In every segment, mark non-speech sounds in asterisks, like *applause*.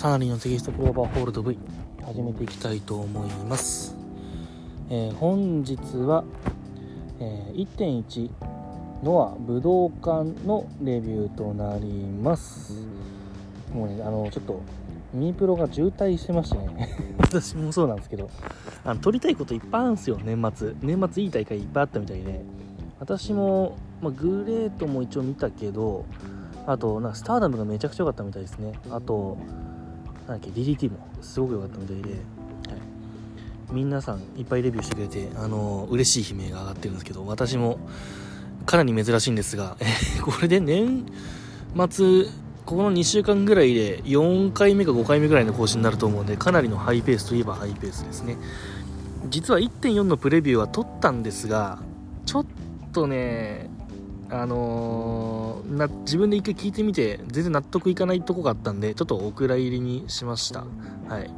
サナリーのテキストクローバーホールド V 始めていきたいと思います、えー本日は、えー1.1ノア武道館のレビューとなります。もうねあのちょっとミープロが渋滞してましてね。*laughs* 私もそうなんですけどあの撮りたいこといっぱいあるんですよ年末。年末いい大会いっぱいあったみたいで。私も、まあ、グレートも一応見たけどあとなスターダムがめちゃくちゃ良かったみたいですね。あとなんだっけ DDT もすごく良かったみたいで、はい、皆さんいっぱいレビューしてくれてあの嬉しい悲鳴が上がってるんですけど私もかなり珍しいんですが、え *laughs* これで年末ここの2週間ぐらいで4回目か5回目ぐらいの更新になると思うんでかなりのハイペースといえばハイペースですね。実は1.4のプレビューは撮ったんですがちょっとねあのーな自分で一回聞いてみて全然納得いかないとこがあったんでちょっとお蔵入りにしました。はい。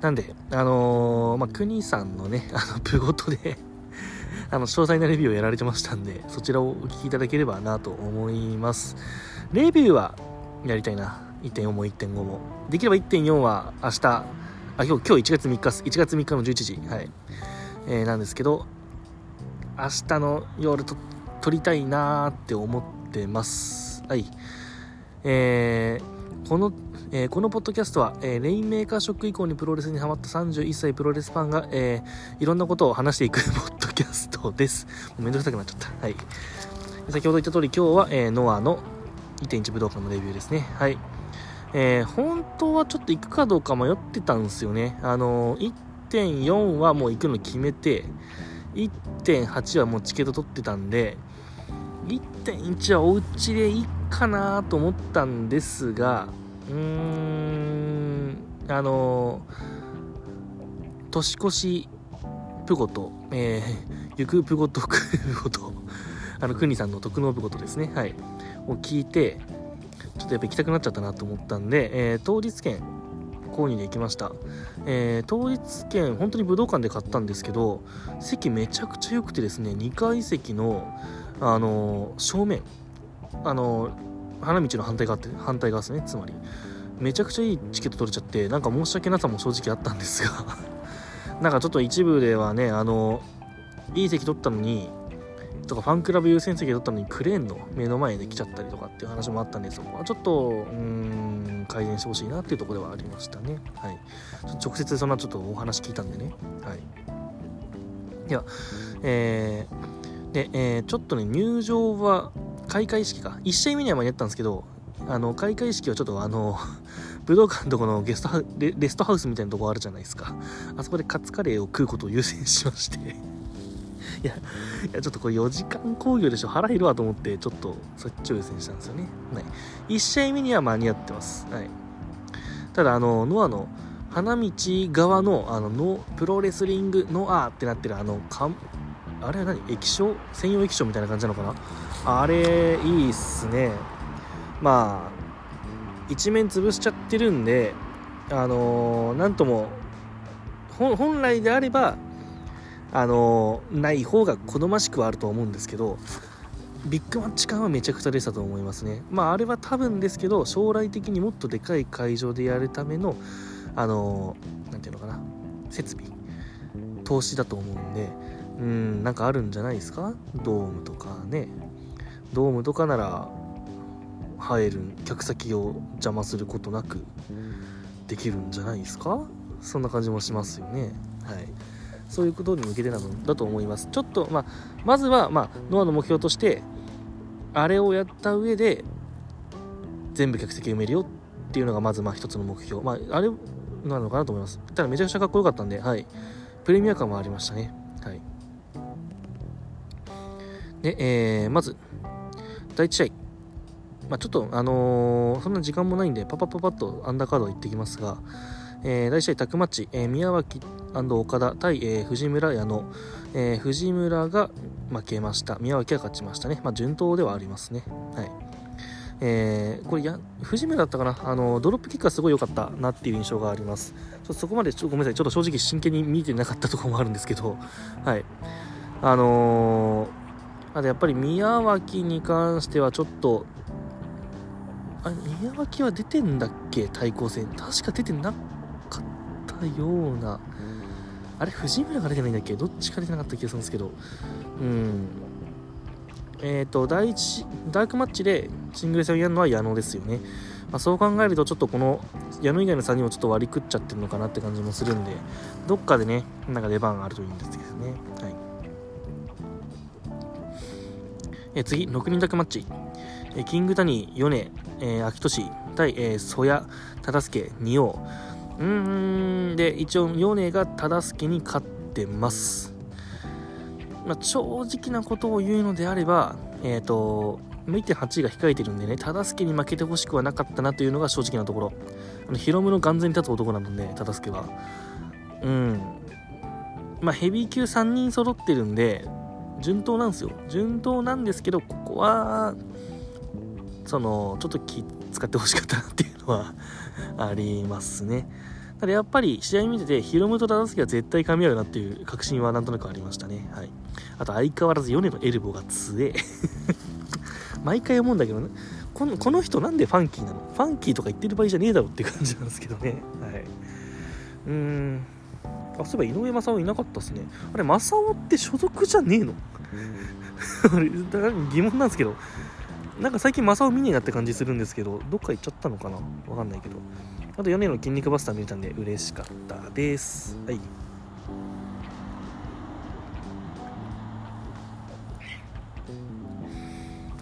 なんであのーまあ国さんのねあのプゴトで *laughs* あの詳細なレビューをやられてましたんでそちらをお聞きいただければなと思います。レビューはやりたいな。1.4も1.5も。できれば1.4は明日あ今日今日1月3日1月3日の11時。はい、えーなんですけど明日の夜と撮りたいなーって思ってます。はい。えーこの、えーこのポッドキャストは、えーレインメーカーショック以降にプロレスにハマった31歳プロレスファンが、えーいろんなことを話していくポッドキャストです。もうめんどくさくなっちゃった。はい。先ほど言った通り今日は、えーノアの1.1武道館のレビューですね。はい。えー本当はちょっと行くかどうか迷ってたんですよね。あのー1.4はもう行くの決めて1.8はもうチケット取ってたんで1.1はお家でいいかなと思ったんですがうーんあの年越しプゴと、えー、ゆくプゴとくプゴと *laughs* あのクニさんの特納プゴとですね。はい。を聞いてちょっとやっぱ行きたくなっちゃったなと思ったんで、えー当日券購入で行きました、えー当日券本当に武道館で買ったんですけど席めちゃくちゃ良くてですね2階席のあの正面。あの花道の反対側って反対側ですねつまり。めちゃくちゃいいチケット取れちゃってなんか申し訳なさも正直あったんですが。*laughs* なんかちょっと一部ではねあのいい席取ったのにとかファンクラブ優先席取ったのにクレーンの目の前で来ちゃったりとかっていう話もあったんでそこはちょっとうーん改善してほしいなっていうところではありましたね。はい。直接そんなちょっとお話聞いたんでね。はい。ではえー、で、えーちょっとね入場は開会式か。1試合目には間に合ったんですけどあの開会式はちょっとあの *laughs* 武道館のとこのゲストハウレレストハウスみたいなとこあるじゃないですか。あそこでカツカレーを食うことを優先しまして。*laughs* いやいやちょっとこれ4時間興行でしょ。腹減るわと思ってちょっとそっちを優先したんですよね、はい、1試合目には間に合ってます、はい、ただあのノアの花道側のあのノプロレスリングノアってなってるあのあれは何？液晶？専用液晶みたいな感じなのかな？あれいいっすね。まあ一面潰しちゃってるんであのーなんとも本来であればあのーない方が好ましくはあると思うんですけどビッグマッチ感はめちゃくちゃ出てたと思いますね。まああれは多分ですけど将来的にもっとでかい会場でやるためのあのーていうのかな？設備？投資だと思うんでうんなんかあるんじゃないですか？ドームとかね。ドームとかなら入る客先を邪魔することなくできるんじゃないですか？そんな感じもしますよね。はい。そういうことに向けてなのだと思います。ちょっとまあまずはまあノアの目標としてあれをやった上で全部客席埋めるよっていうのがまずまあ一つの目標。まああれなのかなと思います。ただめちゃくちゃかっこよかったんではい。プレミア感もありましたね。で、えーまず第1試合まあ、ちょっと、あのーそんな時間もないんで、パパパパッとアンダーカード行ってきますが、えー第1試合タッグマッチ、えー宮脇岡田対、えー藤村矢野、えー藤村が負けました。宮脇が勝ちましたね。まあ、順当ではありますね。はい。えーこれや、藤村だったかな？あの、ドロップキックがすごい良かったなっていう印象があります。ちょっとそこまで、ちょごめんなさい、ちょっと正直真剣に見てなかったところもあるんですけど、はい。あのーあとやっぱり宮脇に関してはちょっとあ宮脇は出てんだっけ？対抗戦。確か出てなかったような。あれ藤村が出てないんだっけ？どっちか出てなかった気がするんですけど。うん。えっ、ー、と第1ダークマッチでシングル戦をやるのは矢野ですよね、まあ、そう考えるとちょっとこの矢野以外の3人もちょっと割り食っちゃってるのかなって感じもするんでどっかでねなんか出番があるといいんですけどね。え次6人ダークマッチえキング谷米、えー、秋俊対、えー、曽谷忠助仁王うーんで一応米が忠助に勝ってますまあ、正直なことを言うのであれば、えっ、ー、と、1.8が控えてるんでね、忠助に負けてほしくはなかったなというのが正直なところ。あのヒロムの眼前に立つ男なので、忠助は。うん。まあ、ヘビー級3人揃ってるんで、順当なんですよ。順当なんですけど、ここは、その、ちょっと気使ってほしかったなっていうのは *laughs* ありますね。ただやっぱり試合見てて、ヒロムと忠助は絶対噛み合うなっていう確信はなんとなくありましたね。はい。あと相変わらず米のエルボーが強え *laughs* 毎回思うんだけどねこのこの人なんでファンキーなの？ファンキーとか言ってる場合じゃねえだろって感じなんですけどねはいうんあそういえば井上正雄いなかったっすね。あれ正雄って所属じゃねえの？あれ疑問なんですけど。なんか最近正雄見ねえなって感じするんですけどどっか行っちゃったのかな？わかんないけど。あと米の筋肉バスター見れたんで嬉しかったです。はい。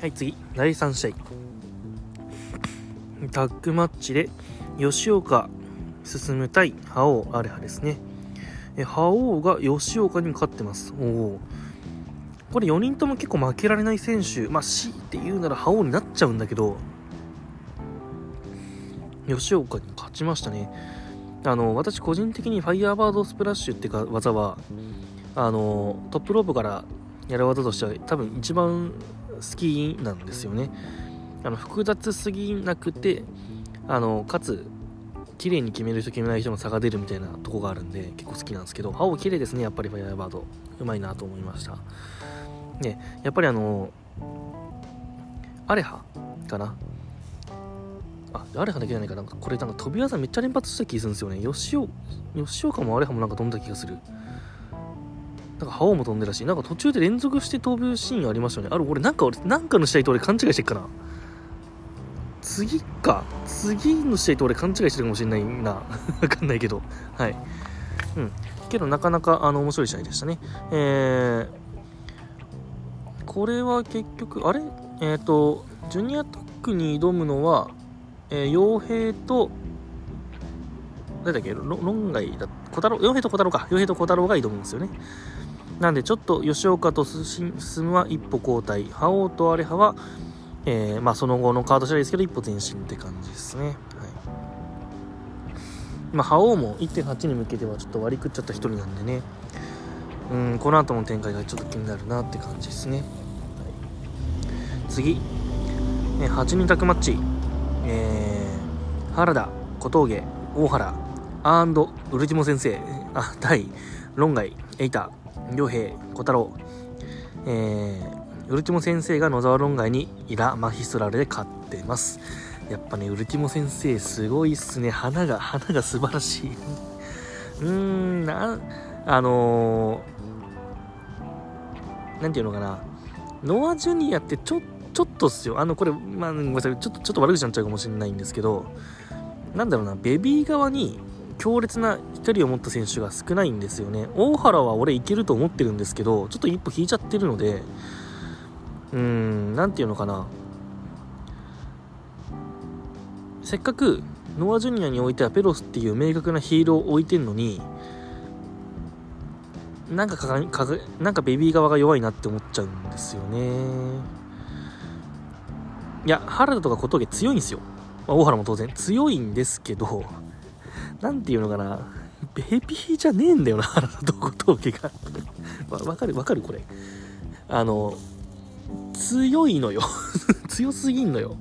はい次。第3試合。タッグマッチで吉岡進む対覇王アレハですね。え覇王が吉岡に勝ってます。おおこれ4人とも結構負けられない選手。まあ強いて言うなら覇王になっちゃうんだけど。吉岡に勝ちましたね。あの私個人的にファイヤーバードスプラッシュっていう技はあのトップロープからやる技としては多分一番好きなんですよね。あの複雑すぎなくてあのかつ綺麗に決める人決めない人の差が出るみたいなとこがあるんで結構好きなんですけど青綺麗ですねやっぱりファイアーバード。うまいなと思いました。ねやっぱりあのアレハかな？あアレハだけじゃないか。なんかこれなんか飛び技めっちゃ連発した気するんですよね。吉岡吉岡もアレハもなんか飛んだ気がする。なんか覇王も飛んでたし、なんか途中で連続して飛ぶシーンありましたよね。ある、俺なんか俺、なんかの試合と俺勘違いしてっかな。次か。次の試合と俺勘違いしてるかもしれないな。*laughs* わかんないけど。はい。うん。けどなかなかあの面白い試合でしたね。えー、これは結局、あれ？えっ、ー、と、ジュニアタックに挑むのは、えー、傭兵と、誰だっけ？論外だ、小太郎、傭兵と小太郎か。傭兵と小太郎が挑むんですよね。なんでちょっと吉岡と進むは一歩後退覇王とアレハは、えー、まあ、その後のカード次第ですけど一歩前進って感じですね、はい。まあ、覇王も1.8に向けてはちょっと割り食っちゃった一人なんでね。うんこの後の展開がちょっと気になるなって感じですね、はい、次、えー、8人宅マッチ、えー、原田小峠大原アンドウルティモ先生。あ対論外エイタ良平小太郎、えー、ウルティモ先生が野沢論外にイラ・マヒスラルで勝ってます。やっぱね、ウルティモ先生すごいっすね。花が、花が素晴らしい。うーん、な、あのー、なんていうのかな。ノア・ジュニアってちょ、ちょっとっすよ。あの、これ、まあ、ごめんなさい。ちょっと、ちょっと悪口になっちゃうかもしれないんですけど、なんだろうな、ベビー側に強烈な飛距離を持った選手が少ないんですよね大原は俺いけると思ってるんですけどちょっと一歩引いちゃってるのでうん何ていうのかな。せっかくノア・ジュニアにおいてはペロスっていう明確なヒーローを置いてんのになんかかかなんかベビー側が弱いなって思っちゃうんですよね。いや原田とか小峠強いんですよ、まあ、大原も当然。強いんですけどなんていうのかな、ベビーじゃねえんだよな、原田と小峠が。*laughs* わかるわかるこれ。あの、強いのよ。*laughs* 強すぎんのよ。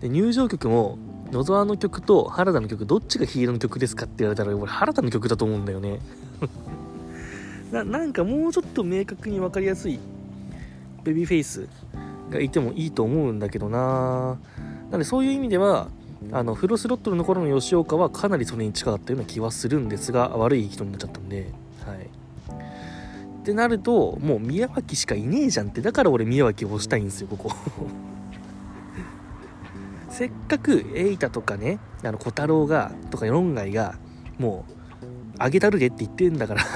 で、入場曲も、野沢の曲と原田の曲、どっちがヒーローの曲ですかって言われたら、俺原田の曲だと思うんだよね。*laughs* ななんかもうちょっと明確に分かりやすいベビーフェイスがいてもいいと思うんだけどななのでそういう意味ではあのフロスロットルの頃の吉岡はかなりそれに近かったような気はするんですが悪い人になっちゃったんでってなるともう宮脇しかいねえじゃんってだから俺宮脇を押したいんですよここ。*laughs* せっかく瑛太とかねあの小太郎がとか論外がもうあげたるでって言ってんだから。*laughs*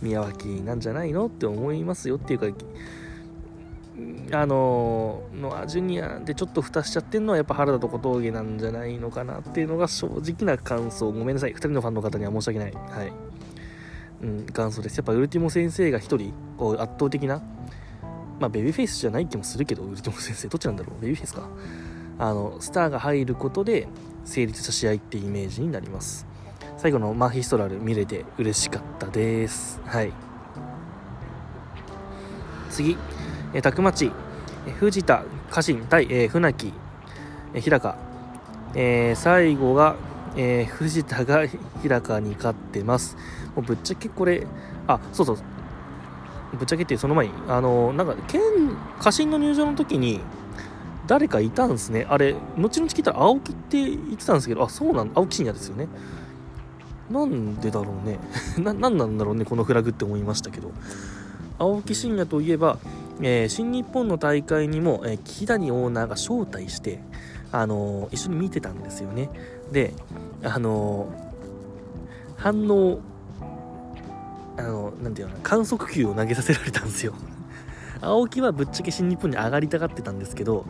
宮脇なんじゃないのって思いますよっていうかあのノアジュニアでちょっと蓋しちゃってるのはやっぱ原田と小峠なんじゃないのかなっていうのが正直な感想。ごめんなさい。2人のファンの方には申し訳ない。はい。うん感想です。やっぱウルティモ先生が1人こう圧倒的なまあベビーフェイスじゃない気もするけどウルティモ先生。どっちなんだろう？ベビーフェイスか。あのスターが入ることで成立した試合ってイメージになります。最後のマヒストラル見れて嬉しかったです。はい。次。えー、タクマチ、藤田、家臣対、えー、船木、えー、日高、えー、最後が、えー、藤田が日高に勝ってます。もうぶっちゃけこれ、あ、そうそう、ぶっちゃけってその前に、あのなんか、県、家臣の入場の時に、誰かいたんですね。あれ、後々聞いたら青木って言ってたんですけど、あ、そうなん青木真也ですよね。なんでだろうね。*laughs* な、なんなんだろうね、このフラグって思いましたけど。青木真也といえば、えー、新日本の大会にも、えー、木谷オーナーが招待して、あのー、一緒に見てたんですよね。で、あのー、反応、あの、なんていうの観測球を投げさせられたんですよ。*laughs* 青木はぶっちゃけ新日本に上がりたがってたんですけど、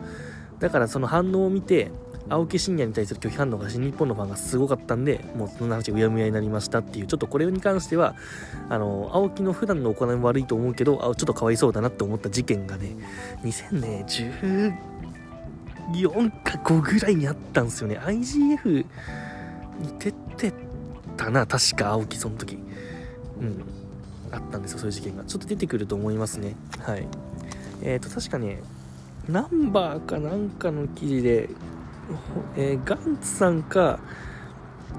だからその反応を見て、青木真也に対する拒否反応が新日本のファンがすごかったんで、もうその話うやむやになりましたっていう、ちょっとこれに関しては、あの、青木の普段の行いも悪いと思うけど、あちょっとかわいそうだなって思った事件がね、2014か5ぐらいにあったんですよね。IGF に出てたな、確か青木その時。うん。あったんですよ、そういう事件が。ちょっと出てくると思いますね。はい。えっ、ー、と、確かね、ナンバーかなんかの記事で、えー、ガンツさんか、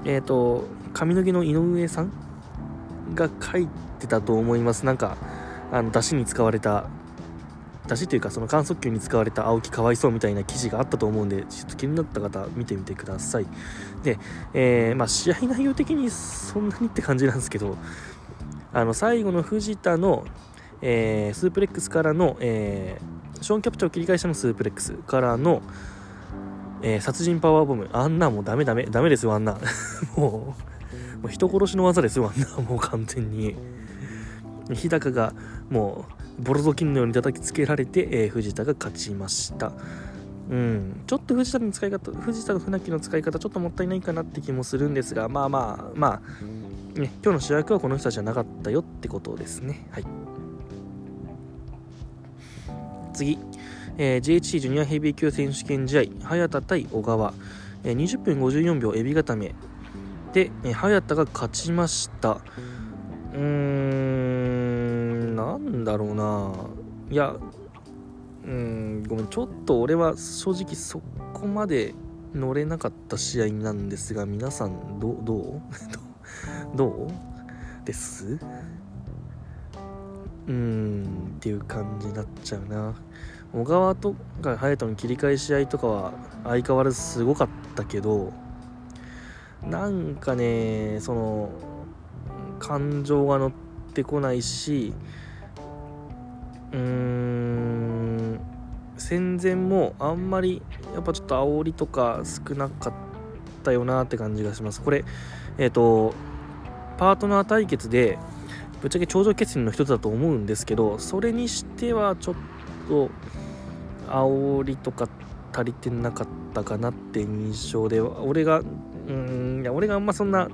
えっ、ー、と、髪の毛の井上さんが書いてたと思います。なんか、あの、出汁に使われた、出汁というか、その観測球に使われた青木かわいそうみたいな記事があったと思うんで、ちょっと気になった方、見てみてください。で、えー、まあ、試合内容的にそんなにって感じなんですけど、あの、最後の藤田の、えー、スープレックスからの、えー、ショーンキャプチャーを切り返したのスープレックスからの、えー、殺人パワーボム。あんなもうダメダメ。ダメですよ、あんな。*laughs* もう、もう人殺しの技ですよ、あんな。*laughs* もう完全に。日高がもう、ボロゾキンのように叩きつけられて、えー、藤田が勝ちました。うん、ちょっと藤田の使い方、藤田の船木の使い方、ちょっともったいないかなって気もするんですが、まあまあ、まあ、ね、今日の主役はこの人たちじゃなかったよってことですね。はい。次。えー、JHC ジュニアヘビー級選手権試合、早田対小川、えー、20分54秒エビ固めで、えー、早田が勝ちました。うーん、なんだろうな。いや、うん、ごめん、ちょっと俺は正直そこまで乗れなかった試合なんですが、皆さん、どどう？*laughs* どう？です？うーんっていう感じになっちゃうな。小川とか隼人の切り替え試合とかは相変わらずすごかったけどなんかねその感情が乗ってこないしうーん戦前もあんまりやっぱちょっと煽りとか少なかったよなって感じがします。これえっ、ー、とパートナー対決でぶっちゃけ頂上決戦の一つだと思うんですけどそれにしてはちょっと煽りとか足りてなかったかなって印象で俺がうんいや俺があんまそんな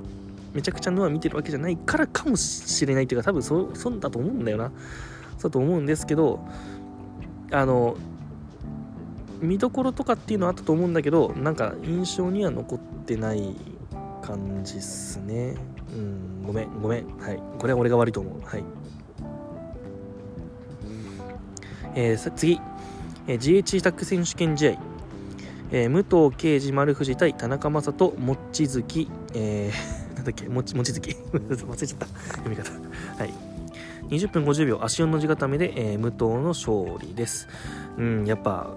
めちゃくちゃノア見てるわけじゃないからかもしれないっていうか多分そそうだと思うんだよな。そうだと思うんですけどあの見どころとかっていうのはあったと思うんだけどなんか印象には残ってない感じっすね。うんごめんごめん。はい。これは俺が悪いと思う。はい。えー、次。えー、GH タック選手権試合、えー、武藤敬司丸藤対田中将人望月、えー、*laughs* なんだっけ？望月。*laughs* 忘れちゃった。読み方。はい。20分50秒。足4の字固めで、えー、武藤の勝利です。うんやっぱ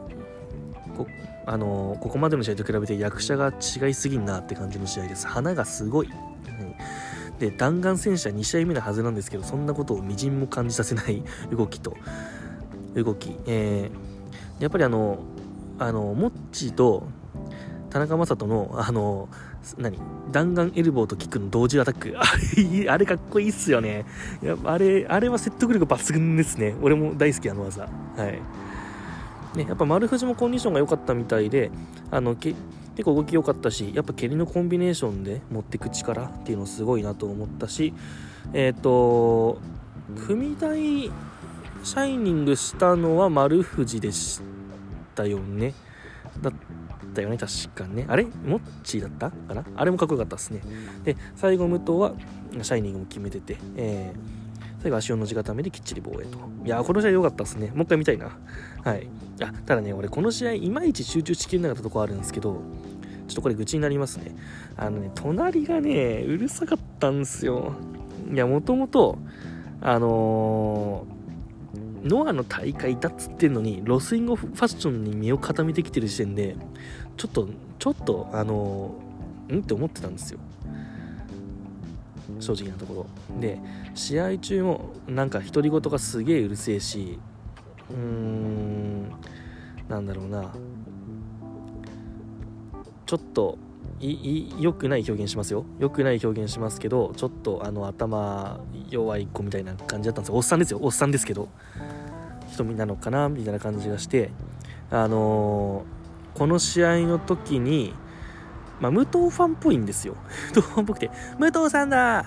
こあのここまでの試合と比べて役者が違いすぎんなって感じの試合です。花がすごい、うんで弾丸戦車2試合目のはずなんですけどそんなことをみじんも感じさせない動きと動き、えー、やっぱりあのあのモッチと田中将人のあの何弾丸エルボーとキックの同時アタック。あ *laughs* れあれかっこいいっすよね。やあれあれは説得力抜群ですね。俺も大好きあの技。はい。ね、やっぱ丸藤もコンディションが良かったみたいであのけ結構動き良かったしやっぱ蹴りのコンビネーションで持っていく力っていうのすごいなと思ったしえっ、ー、と組台シャイニングしたのは丸藤でしたよね。だったよね確かね。あれ？モッチーだったかな？あれもかっこよかったですね。で最後武藤はシャイニングも決めてて、えー最後足をの字固めできっちり防衛と。いやこの試合良かったですね。もう一回見たいな。はい。あ、ただね、俺この試合、いまいち集中しきれなかったとこあるんですけど、ちょっとこれ愚痴になりますね。あのね、隣がね、うるさかったんですよ。いや、もともと、あのー、ノアの大会だっつってんのに、ロスインゴファッションに身を固めてきてる時点で、ちょっと、ちょっと、あのー、んって思ってたんですよ。正直なところ。で、試合中もなんか独り言がすげえうるせえし、うーん、なんだろうな。ちょっと良くない表現しますよ。良くない表現しますけどちょっとあの頭弱い子みたいな感じだったんですよ。おっさんですよ。おっさんですけど。瞳なのかな？みたいな感じがしてあのー、この試合の時に、まあ、武藤ファンっぽいんですよ武藤ファンっぽくて「武藤さんだ!」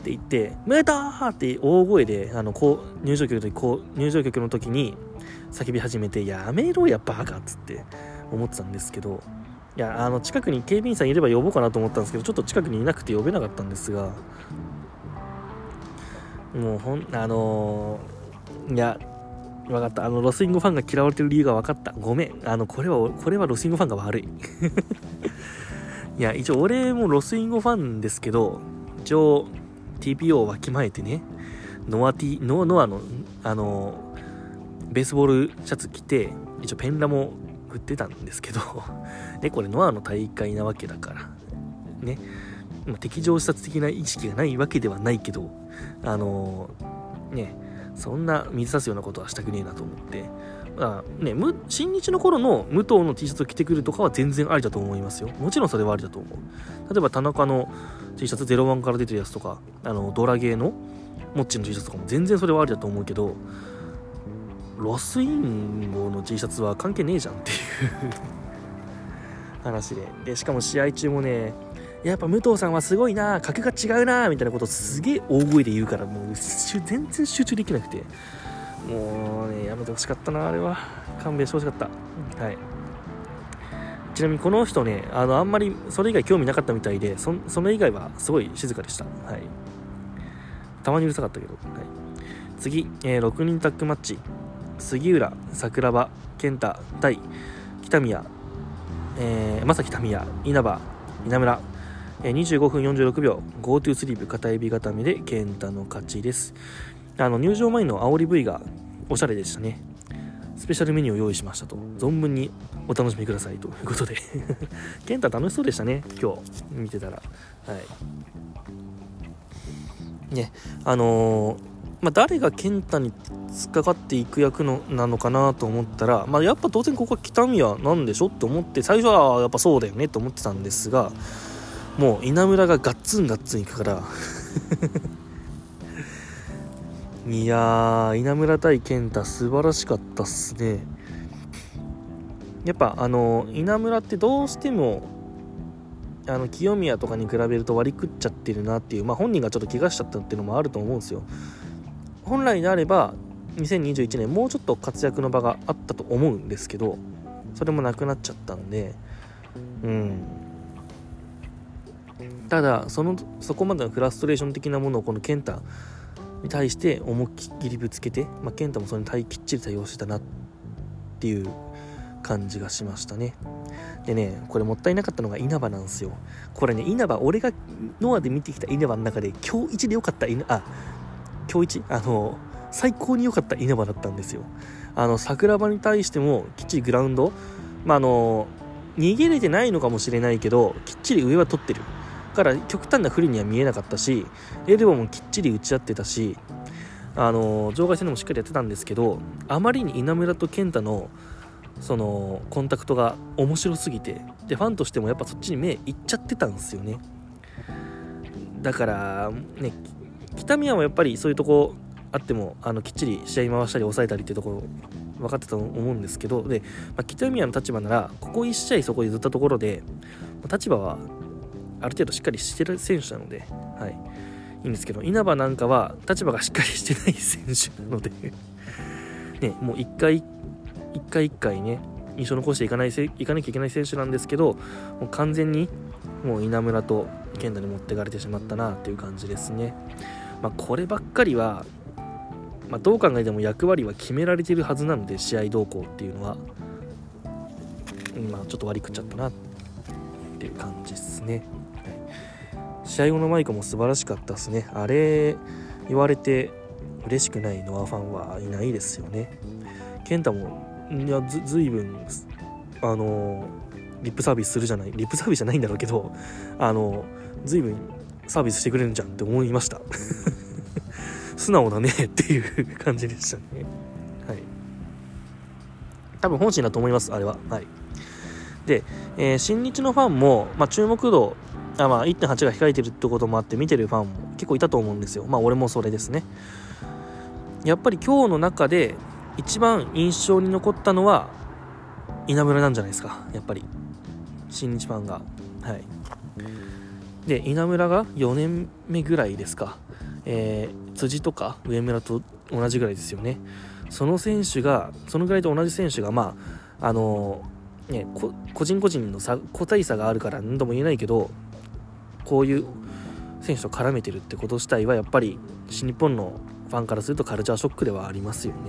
って言って「武藤!」って大声であのこう入場曲の時こう入場曲の時に叫び始めて「やめろやバカ!」っつって思ってたんですけどいやあの近くに警備員さんいれば呼ぼうかなと思ったんですけどちょっと近くにいなくて呼べなかったんですがもうほんあのー、いや分かったあのロスインゴファンが嫌われてる理由が分かったごめんあのこれはこれはロスインゴファンが悪いいや一応俺もロスインゴファンですけど一応 TPO をわきまえてねノア T ノノアのあのベースボールシャツ着て一応ペンラも振ってたんですけど *laughs* ね、これノアの大会なわけだから、ね、ま、敵情視察的な意識がないわけではないけど、あの、ね、そんな水差すようなことはしたくねえなと思って、あね、新日の頃の武藤の T シャツを着てくるとかは全然ありだと思いますよ。もちろんそれはありだと思う。例えば田中の T シャツ01から出てるやつとか、あのドラゲーのモッチの T シャツとかも全然それはありだと思うけど、ロスインゴの T シャツは関係ねえじゃんっていう *laughs* 話ででしかも試合中もねやっぱ武藤さんはすごいな格が違うなみたいなことをすげえ大声で言うからもう全然集中できなくてもうねやめてほしかったなあれは。勘弁してほしかった。はい。ちなみにこの人ねあのあんまりそれ以外興味なかったみたいでそそれ以外はすごい静かでした。はい。たまにうるさかったけど、はい、次、えー、6人タッグマッチ。杉浦桜庭健太対北宮、えー、正木民也稲葉稲村、えー、25分46秒。GoTo スリープ片指固めで健太の勝ちです。あの入場前の煽り V がおしゃれでしたね。スペシャルメニューを用意しましたと。存分にお楽しみくださいということで。*laughs* 健太楽しそうでしたね今日。見てたら。はい。ねあのーまあ、誰が健太に突っかかっていく役のなのかなと思ったら、まあ、やっぱ当然ここは北宮なんでしょって思って最初はやっぱそうだよねと思ってたんですがもう稲村がガッツンガッツンいくから。いやー稲村対健太素晴らしかったっすね。やっぱあの稲村ってどうしてもあの清宮とかに比べると割り食っちゃってるなっていう、まあ、本人がちょっと怪我しちゃったっていうのもあると思うんですよ。本来であれば2021年もうちょっと活躍の場があったと思うんですけどそれもなくなっちゃったんで。うん。ただそのそこまでのフラストレーション的なものをこの健太に対して思いっきりぶつけて、まあ、健太もそれに対きっちり対応してたなっていう感じがしましたね。でねこれもったいなかったのが稲葉なんですよ。これね稲葉俺がノアで見てきた稲葉の中で今日一で良かった稲あ今日一？あの最高に良かった稲葉だったんですよ。あの桜庭に対してもきっちりグラウンド？まあ、あの逃げれてないのかもしれないけどきっちり上は取ってる。から極端な不利には見えなかったしエルボもきっちり打ち合ってたしあの場外戦でもしっかりやってたんですけどあまりに稲村と健太のそのコンタクトが面白すぎてでファンとしてもやっぱそっちに目いっちゃってたんですよね。だからね北宮はやっぱりそういうとこあってもあのきっちり試合回したり抑えたりっていうところ分かってたと思うんですけどで、まあ、北宮の立場ならここ1試合そこで譲ったところで立場はある程度しっかりしてる選手なので、はい、いいんですけど稲葉なんかは立場がしっかりしてない選手なので。*laughs* ね、もう1回1回1回ね印象残していかないせいかなきゃいけない選手なんですけどもう完全にもう稲村と健太に持ってかれてしまったなっていう感じですね。まあ、こればっかりはまあ、どう考えても役割は決められているはずなので試合動向っていうのは、まあ、ちょっと割り食っちゃったなっていう感じですね、試合後のマイクも素晴らしかったですねあれ言われて嬉しくないノアファンはいないですよね健太もいやずずいぶんあのリップサービスするじゃないリップサービスじゃないんだろうけどあのずいぶんサービスしてくれるんじゃんって思いました *laughs* 素直だねっていう感じでしたね。はい。多分本心だと思います、あれは。はい。で、えー、新日のファンも、まあ、注目度、あまあ、1.8が控えてるってこともあって見てるファンも結構いたと思うんですよ。まあ俺もそれですね。やっぱり今日の中で一番印象に残ったのは稲村なんじゃないですか。やっぱり。新日ファンが。はい。で、稲村が4年目ぐらいですか。えー、辻とか上村と同じぐらいですよね。その選手が、そのぐらいと同じ選手が、まあ、あのー、ね、個人個人の差個体差があるから何とも言えないけど、こういう選手と絡めてるってこと自体は、やっぱり新日本のファンからするとカルチャーショックではありますよね。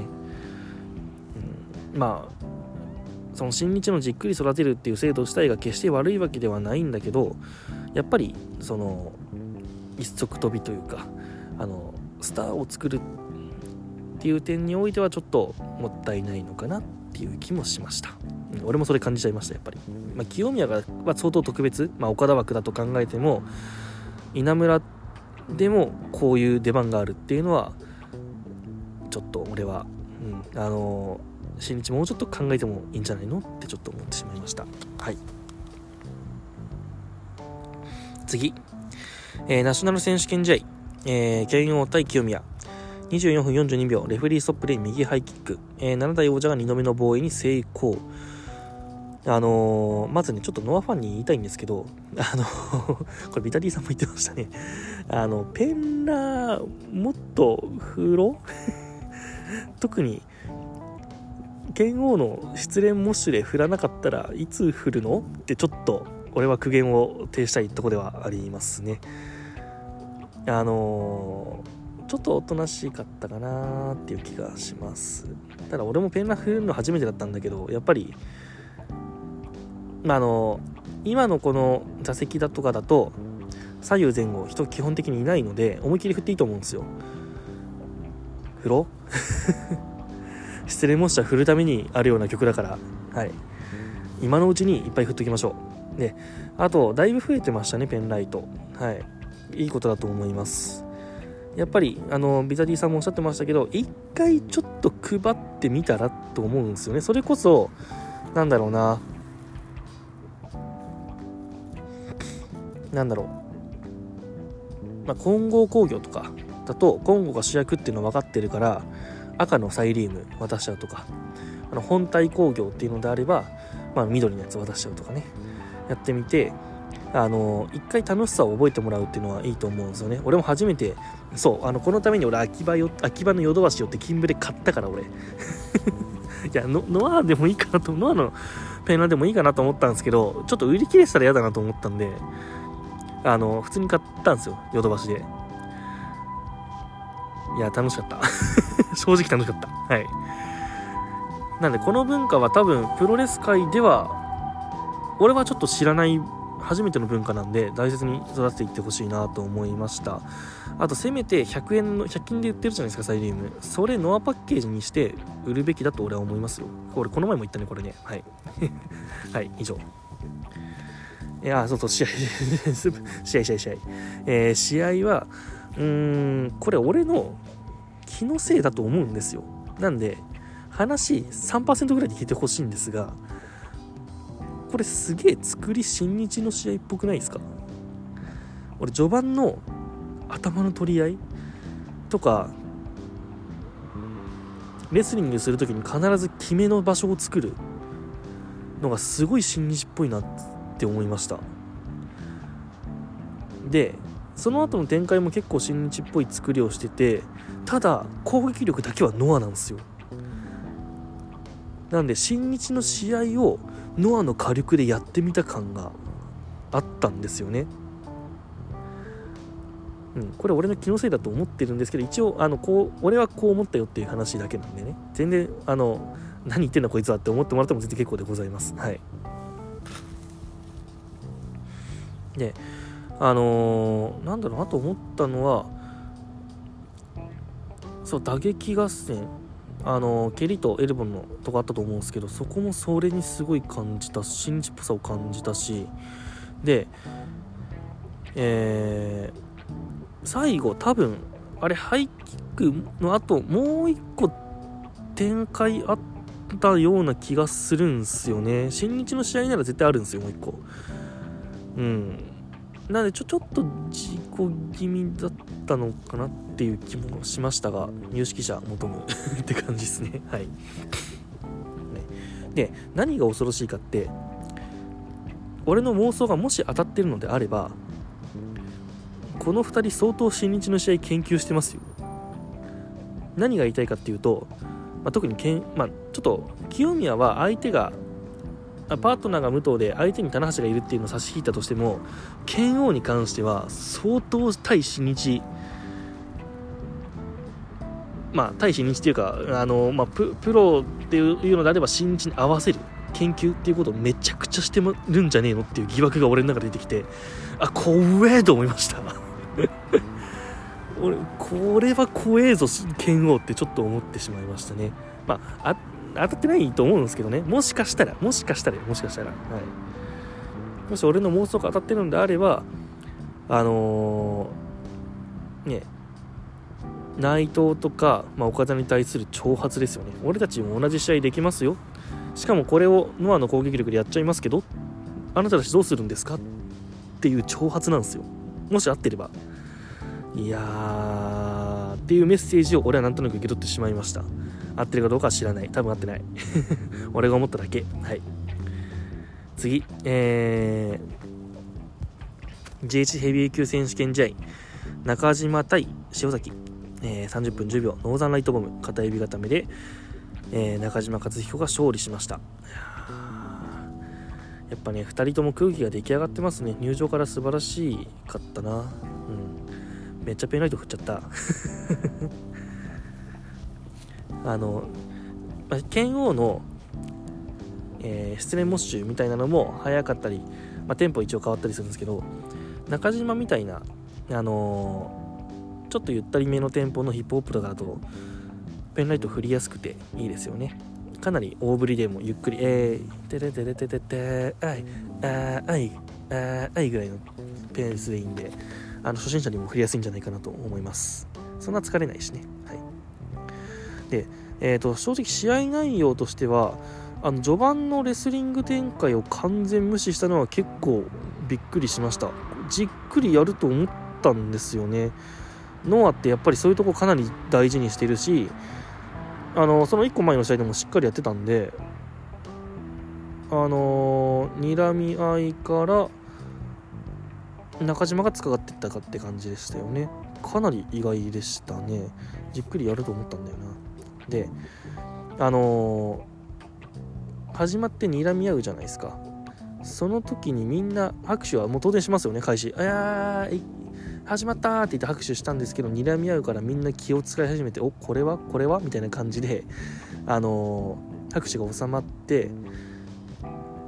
うん、まあその新日のじっくり育てるっていう制度自体が決して悪いわけではないんだけどやっぱりその一足飛びというかあのスターを作るっていう点においてはちょっともったいないのかなっっていう気もしました、俺もそれ感じちゃいましたやっぱり、まあ、清宮がは相当特別、まあ、岡田枠だと考えても稲村でもこういう出番があるっていうのはちょっと俺は、うん、あの新日もうちょっと考えてもいいんじゃないのってちょっと思ってしまいました。はい。次、えー、ナショナル選手権試合。えー、剣王対清宮。24分42秒、レフェリーストップで右ハイキック。えー、7代王者が2度目の防衛に成功。あのー、まずね、ちょっとノアファンに言いたいんですけど、あの *laughs* これビタディさんも言ってましたね。あの、ペンラー、もっと風呂 *laughs* 特に、剣王の失恋モッシュで振らなかったらいつ振るの？ってちょっと俺は苦言を呈したいとこではありますね。あのー、ちょっとおとなしかったかなっていう気がします。ただ俺もペンラフるの初めてだったんだけどやっぱりまあの今のこの座席だとかだと左右前後人基本的にいないので思い切り振っていいと思うんですよ。風呂 *laughs* 失礼申した振るためにあるような曲だから。はい。今のうちにいっぱい振っときましょう。であとだいぶ増えてましたねペンライト。はい。いいことだと思います。やっぱりあのビザディさんもおっしゃってましたけど一回ちょっと配ってみたらと思うんですよね。それこそなんだろうな。なんだろう、まあ、混合工業とかだと混合が主役っていうの分かってるから赤のサイリウム渡しちゃうとかあの本体工業っていうのであれば、まあ、緑のやつ渡しちゃうとかね。やってみてあの一回楽しさを覚えてもらうっていうのはいいと思うんですよね。俺も初めてそうあのこのために俺秋葉よ秋葉のヨドバシ寄って金ブレ買ったから俺。*laughs* いやノアでもいいかなとノアのペンラでもいいかなと思ったんですけどちょっと売り切れてたら嫌だなと思ったんであの普通に買ったんですよヨドバシで。いや楽しかった。*laughs* 正直楽しかった。はい。なんでこの文化は多分プロレス界では俺はちょっと知らない初めての文化なんで大切に育てていってほしいなと思いました。あとせめて100円の100均で売ってるじゃないですかサイリウム。それノアパッケージにして売るべきだと俺は思いますよ。これこの前も言ったねこれね。はい。*laughs* はい以上。いやそうそう *laughs* 試合。試合試合試合、えー、試合はうーんこれ俺の気のせいだと思うんですよ。なんで話3%ぐらいで聞いてほしいんですがこれすげえ作り新日の試合っぽくないですか？俺序盤の頭の取り合いとかレスリングする時に必ず決めの場所を作るのがすごい新日っぽいなって思いました。でその後の展開も結構新日っぽい作りをしててただ攻撃力だけはノアなんですよ。なんで新日の試合をノアの火力でやってみた感があったんですよね。うん、これ俺の気のせいだと思ってるんですけど一応あのこう俺はこう思ったよっていう話だけなんでね。全然あの何言ってんだこいつはって思ってもらっても全然結構でございます。はい。であのー、なんだろうなと思ったのはそう打撃合戦。あの蹴りとエルボンのとこあったと思うんですけどそこもそれにすごい感じた新日っぽさを感じたしでえー、最後多分あれハイキックの後もう一個展開あったような気がするんすよね。新日の試合なら絶対あるんですよもう一個。うん。なのでちょちょっと事故気味だったのかなっていう気もしましたが有識者求む *laughs* って感じですね。はい。で何が恐ろしいかって俺の妄想がもし当たってるのであればこの2人相当新日の試合研究してますよ。何が言いたいかっていうと、まあ、特にけん、まあ、ちょっと清宮は相手がパートナーが武藤で相手に棚橋がいるっていうのを差し引いたとしても剣王に関しては相当対新日まあ対新日っていうかあの、まあ、プロっていうのであれば新日に合わせる。研究っていうことをめちゃくちゃしてるんじゃねえのっていう疑惑が俺の中で出てきてあ怖えと思いました。*laughs* 俺これは怖えぞ剣王ってちょっと思ってしまいましたね。まあ当たってないと思うんですけどね。もしかしたらもしかしたらもしかしたら。はい。もし俺の妄想が当たってるんであればあのー、ね内藤とか、まあ、岡田に対する挑発ですよね。俺たちも同じ試合できますよ。しかもこれをノアの攻撃力でやっちゃいますけどあなたたちどうするんですか？っていう挑発なんですよ。もし合ってれば。いやーっていうメッセージを俺はなんとなく受け取ってしまいました合ってるかどうかは知らない。多分合ってない。*laughs* 俺が思っただけ。はい。次。えー、GH ヘビー級選手権試合。中島対塩崎、えー、30分10秒。ノーザンライトボム。片指固めで、えー、中島克彦が勝利しました。やっぱね2人とも空気が出来上がってますね。入場から素晴らしかったな。うん。めっちゃペンライト振っちゃった。あの、まあ、剣王の、えー、失恋モッシュみたいなのも早かったり、まあ、テンポ一応変わったりするんですけど中島みたいな、あのー、ちょっとゆったりめのテンポのヒップホップとかだとペンライト振りやすくていいですよね。かなり大振りでもゆっくり「えー、てれてれてててあいああいああい」ぐらいのペースでいいんであの初心者にも振りやすいんじゃないかなと思います。そんな疲れないしね。はい。で、えーと、正直試合内容としてはあの序盤のレスリング展開を完全無視したのは結構びっくりしました。じっくりやると思ったんですよね。ノアってやっぱりそういうとこかなり大事にしてるしあのその1個前の試合でもしっかりやってたんであのー、睨み合いから中島がつかがっていったかって感じでしたよね。かなり意外でしたね。じっくりやると思ったんだよな。であのー、始まって睨み合うじゃないですかその時にみんな拍手はもう当然しますよね開始「あや始まった!」って言って拍手したんですけど睨み合うからみんな気を使い始めて「おこれは？これは?」みたいな感じであのー、拍手が収まって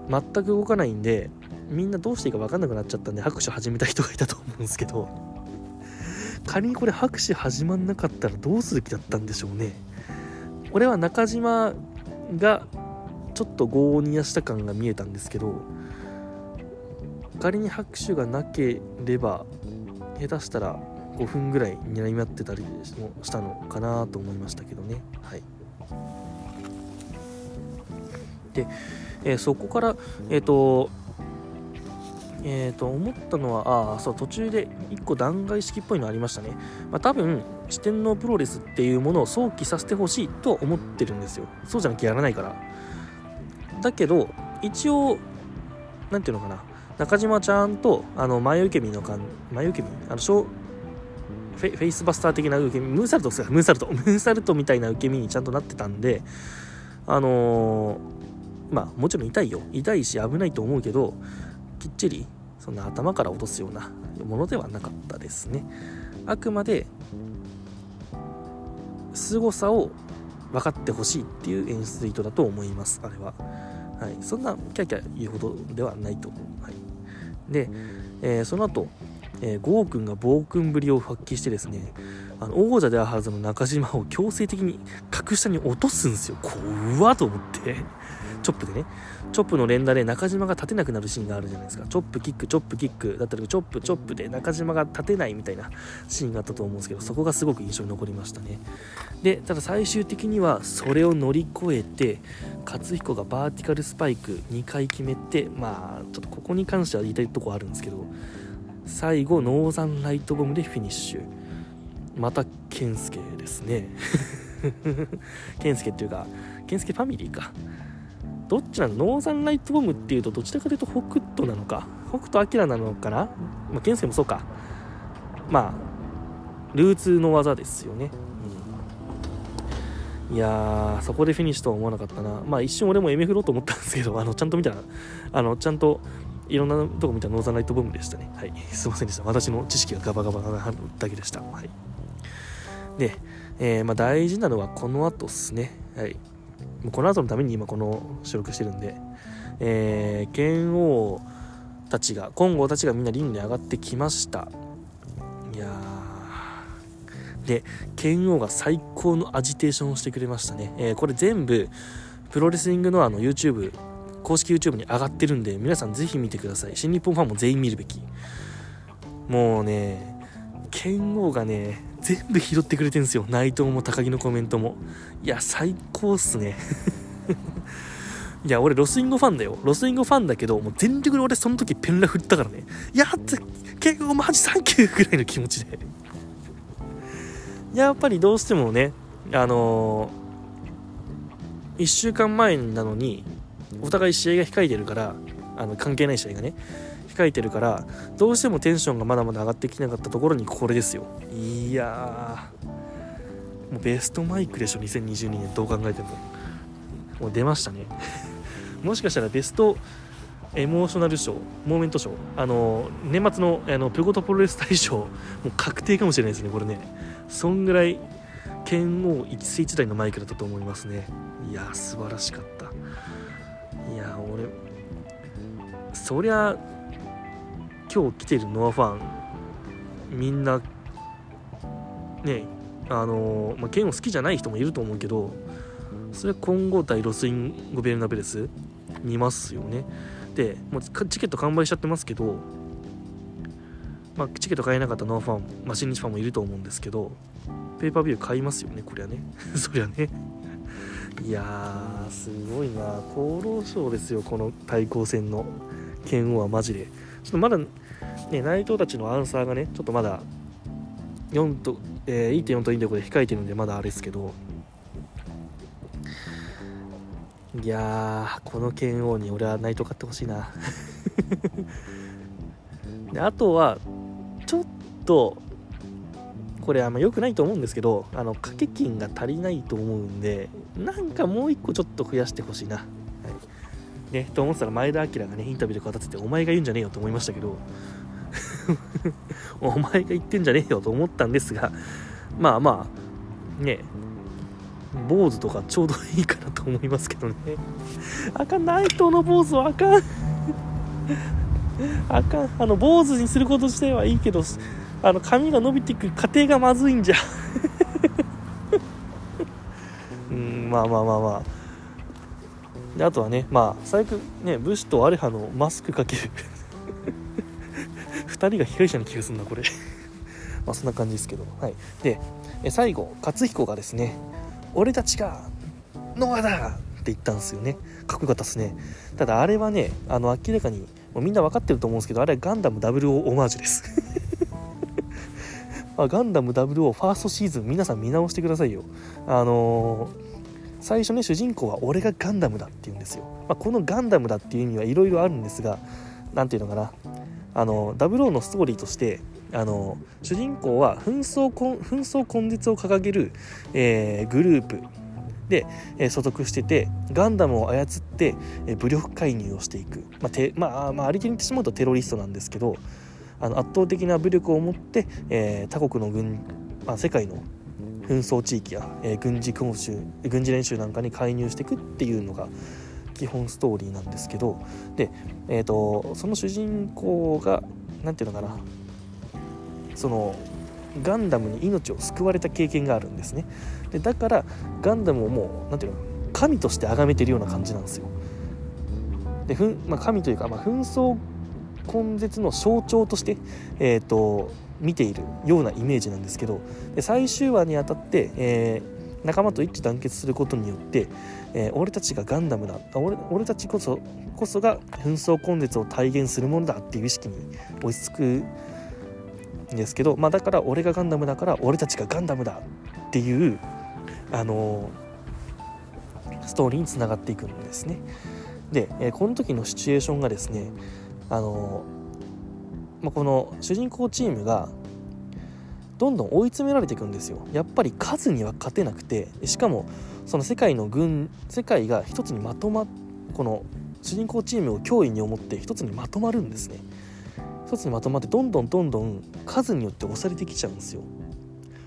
全く動かないんでみんなどうしていいか分かんなくなっちゃったんで拍手始めた人がいたと思うんですけど仮にこれ拍手始まんなかったらどうする気だったんでしょうねこれは中島がちょっと業を煮やした感が見えたんですけど仮に拍手がなければ下手したら5分ぐらいにらみ合ってたりもしたのかなと思いましたけどね。はい。で、えー、そこからえっ、ー、とえーと、思ったのはあそう途中で1個断崖式っぽいのありましたね、まあ、多分四天王プロレスっていうものを想起させてほしいと思ってるんですよ。そうじゃなきゃやらないから。だけど一応何ていうのかな。中島ちゃんとあの前受け身の感前受け身？あのフェフェイスバスター的な受け身？ムーンサルトですか？ムーンサルト。ムーンサルトみたいな受け身にちゃんとなってたんであのー、まあもちろん痛いよ。痛いし危ないと思うけどきっちりそんな頭から落とすようなものではなかったですね。あくまで凄さを分かってほしいっていう演出意図だと思いますあれは、はい、そんなキャキャ言うほどではないと、はい、で、えー、その後えー、ゴーくんが暴君ぶりを発揮してですねあの王者であるはずの中島を強制的に格下に落とすんですよ。怖っと思って。チョップでねチョップの連打で中島が立てなくなるシーンがあるじゃないですか。チョップキックチョップキックだったりチョップチョップで中島が立てないみたいなシーンがあったと思うんですけどそこがすごく印象に残りましたね。でただ最終的にはそれを乗り越えて勝彦がバーティカルスパイク2回決めてまあちょっとここに関しては言いたいとこあるんですけど最後ノーザンライトボムでフィニッシュ。また健介ですね。*laughs* 健介っていうか健介ファミリーか。どっちなの？ノーザンライトボムっていうとどちらかというと北斗なのか北斗晶なのかな？まあ健介もそうかまあルーツの技ですよね、いやそこでフィニッシュとは思わなかったなまあ一瞬俺もエメフロと思ったんですけど *laughs* あのちゃんと見たらあのちゃんといろんなとこ見たノーザンライトボムでしたね。はい。すいませんでした。私の知識がガバガバなだけでした。はい。で、えー、まあ、大事なのはこの後ですね。はい。もうこの後のために今この収録してるんで、えー、剣王たちが、金剛たちがみんなリングに上がってきました。いやで、剣王が最高のアジテーションをしてくれましたね。えー、これ全部、プロレスリングのあの YouTube 公式 YouTube に上がってるんで、皆さんぜひ見てください。新日本ファンも全員見るべき。もうね、剣王がね、全部拾ってくれてるんですよ。内藤も高木のコメントも。いや、最高っすね。*laughs* いや、俺、ロスインゴファンだよ。ロスインゴファンだけど、もう全力で俺その時ペンラ振ったからね。やっと、剣王マジサンキューぐらいの気持ちで。*laughs* やっぱりどうしてもね、あのー、1週間前なのに、お互い試合が控えてるからあの関係ない試合がね控えてるからどうしてもテンションがまだまだ上がってきなかったところにこれですよ。いやもうベストマイクでしょ2022年どう考えても。もう出ましたね。*laughs* もしかしたらベストエモーショナル賞モーメント賞あの年末のあのプゴトプロレス大賞もう確定かもしれないですねこれね。そんぐらい剣王一世一代のマイクだったと思いますね。いや素晴らしかった。いや俺そりゃ今日来てるノアファンみんなねあのまあ、剣を好きじゃない人もいると思うけどそれは混合対ロスインゴベルナベレス？見ますよね。でもうチケット完売しちゃってますけど、まあ、チケット買えなかったノアファン、まあ、新日ファンもいると思うんですけどペーパービュー買いますよねこれはね。*laughs* そりゃね。いやーすごいな。厚労省ですよこの対抗戦の剣王はマジで。ちょっとまだね内藤たちのアンサーがねちょっとまだ4と、えー、1.4と2.5で控えてるんでまだあれですけど。いやーこの剣王に俺は内藤買ってほしいな。*laughs* であとはちょっとこれあんま良くないと思うんですけどあの掛け金が足りないと思うんでなんかもう一個ちょっと増やしてほしいな、ね、と思ってたら前田明がねインタビューで語っててお前が言うんじゃねえよと思いましたけど *laughs* お前が言ってんじゃねえよと思ったんですがまあまあね坊主とかちょうどいいかなと思いますけどね。あかん内藤の坊主はあかん。*laughs* あかん。あの坊主にすること自体はいいけどあの髪が伸びていく過程がまずいんじゃ。*laughs* うんまあまあまあまあ。であとはねまあ最悪ね武士とアレハのマスクかける。2人が被害者に気がするなこれ。まあそんな感じですけど。はい。で最後勝彦がですね俺たちがノアだって言ったんですよね。かっこよかったですね。ただあれはねあの明らかにもうみんな分かってると思うんですけどあれはガンダム00オマージュです。*laughs* あガンダム00ファーストシーズン皆さん見直してくださいよ。あのー最初ね主人公は俺がガンダムだって言うんですよ、まあ、このガンダムだっていう意味はいろいろあるんですが何ていうのかな。あのダブルオーのストーリーとしてあの主人公は紛争紛争根絶を掲げる、えー、グループ。で、えー、所属しててガンダムを操って、えー、武力介入をしていく、まあてまあ、まあ、ありてに言ってしまうとテロリストなんですけどあの圧倒的な武力を持って、え、他国の軍、まあ、世界の紛争地域や、えー、軍事訓習軍事練習なんかに介入していくっていうのが基本ストーリーなんですけどで、えーと、その主人公が何て言うのかなそのガンダムに命を救われた経験があるんですね。でだからガンダムをもう何て言うの神として崇めてるような感じなんですよ。でふん、まあ、神というか、まあ、紛争根絶の象徴として、えーと見ているようなイメージなんですけどで最終話にあたって、えー、仲間と一致団結することによって、えー、俺たちがガンダムだ俺俺たちこそこそが紛争根絶を体現するものだっていう意識に追いつくんですけど、まあ、だから俺がガンダムだから俺たちがガンダムだっていうあのー、ストーリーにつながっていくんですね。で、え、この時のシチュエーションがですねあのまあ、この主人公チームがどんどん追い詰められていくんですよ。やっぱり数には勝てなくてしかもその世界の軍世界が一つにまとまこの主人公チームを脅威に思って一つにまとまるんですね。一つにまとまってどんどんどんどん数によって押されてきちゃうんですよ。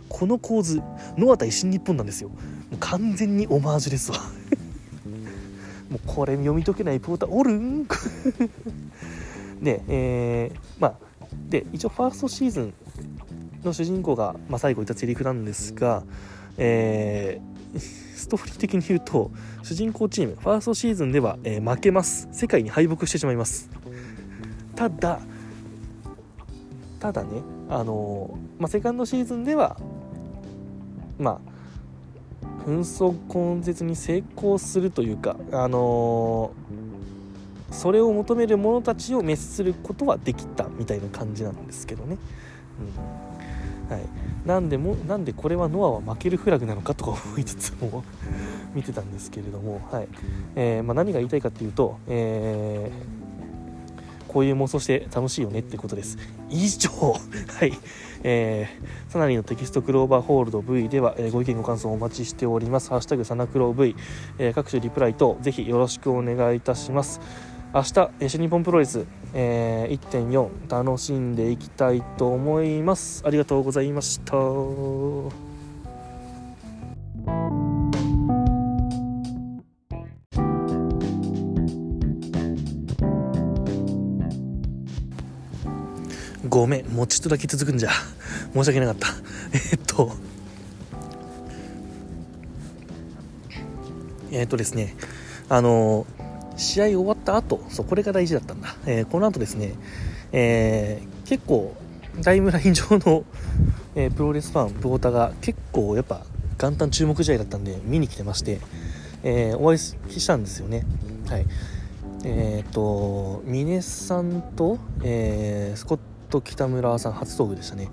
この構図ノア対新日本なんですよ。もう完全にオマージュですわ。*laughs* もうこれ読み解けないポーターおるん？で、*laughs* えー、まあで一応ファーストシーズンの主人公が、まあ、最後言ったセリフなんですが、えー、*laughs* ストーリー的に言うと主人公チームファーストシーズンでは、えー、負けます。世界に敗北してしまいます。ただただねあのー、まあ、セカンドシーズンではまあ紛争根絶に成功するというかあのーそれを求める者たちを滅することはできたみたいな感じなんですけどね。うんはい、なんでもなんでこれはノアは負けるフラグなのかとか思いつつも見てたんですけれども、はいえー、まあ、何が言いたいかっていうと、えー、こういう妄想して楽しいよねってことです。以上 *laughs* はいえー、サナリーのテキストクローバーホールド V では、えー、ご意見ご感想お待ちしております。ハッシュタグサナクロ V、えー、各種リプライとぜひよろしくお願いいたします。明日、新日本プロレス、えー、1.4楽しんでいきたいと思います。ありがとうございました。ごめん、もうちょっとだけ続くんじゃ。*laughs* 申し訳なかった。*laughs* えっと、えっとですね、あの試合終わった後そうこれが大事だったんだ、えー、この後ですね、えー、結構タイムライン上の、えー、プロレスファンプロータが結構やっぱ元旦注目試合だったんで見に来てまして、えお会いしたんですよね。はい。えっ、と峰さんと、えスコット北村さん初登場でしたね。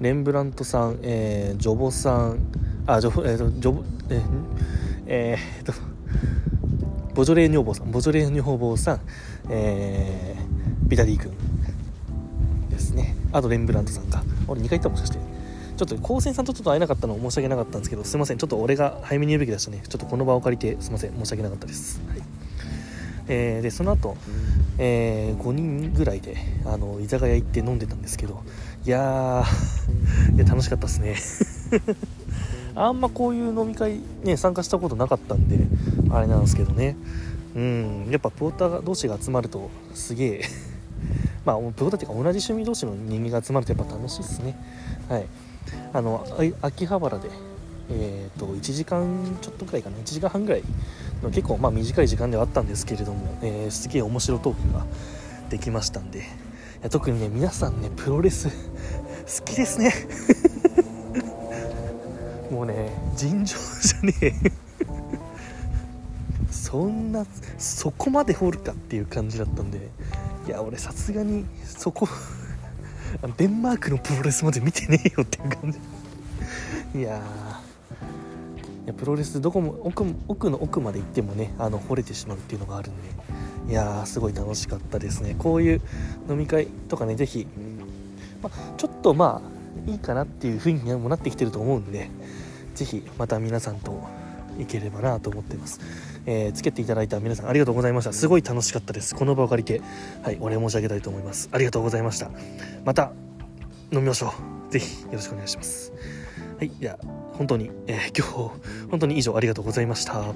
レンブラントさん、えジョボさんあジョボえっ、とジョボええー、っとボジョレー女房さんボジョレー女房さん、えー、ビタディ君ですね。あとレンブラントさんか。俺2回行ったもしかして。ちょっと高専さんとちょっと会えなかったの申し訳なかったんですけどすいません。ちょっと俺が早めに言うべきでしたね。ちょっとこの場を借りてすいません。申し訳なかったです、はい。えー、でその後、えー、5人ぐらいであの居酒屋行って飲んでたんですけどいやーいや楽しかったですね。あんまこういう飲み会ね参加したことなかったんであれなんですけどね。うんやっぱポーター同士が集まるとすげえ *laughs* まあ僕たちが同じ趣味同士の人間が集まるとやっぱ楽しいですね。はい。あの秋葉原でえーと、1時間ちょっとくらいかな。1時間半ぐらいの結構まあ短い時間ではあったんですけれども、えー、すげえ面白トークができましたんで。特にね皆さんねプロレス好きですね。ね尋常じゃねえ。そんなそこまで掘るかっていう感じだったんで。いや俺さすがにそこデンマークのプロレスまで見てねえよっていう感じ。いやいやプロレスどこも奥奥の奥まで行ってもねあの掘れてしまうっていうのがあるんで。いやーすごい楽しかったですね。こういう飲み会とかね是非、まちょっとまあいいかなっていう雰囲気にもなってきてると思うんで。ぜひまた皆さんといければなと思っています、えー、つけていただいた皆さんありがとうございました。すごい楽しかったです。この場を借りてはいお礼申し上げたいと思います。ありがとうございました。また飲みましょう。ぜひよろしくお願いします。はいじゃあ本当に、えー、今日本当に以上ありがとうございました。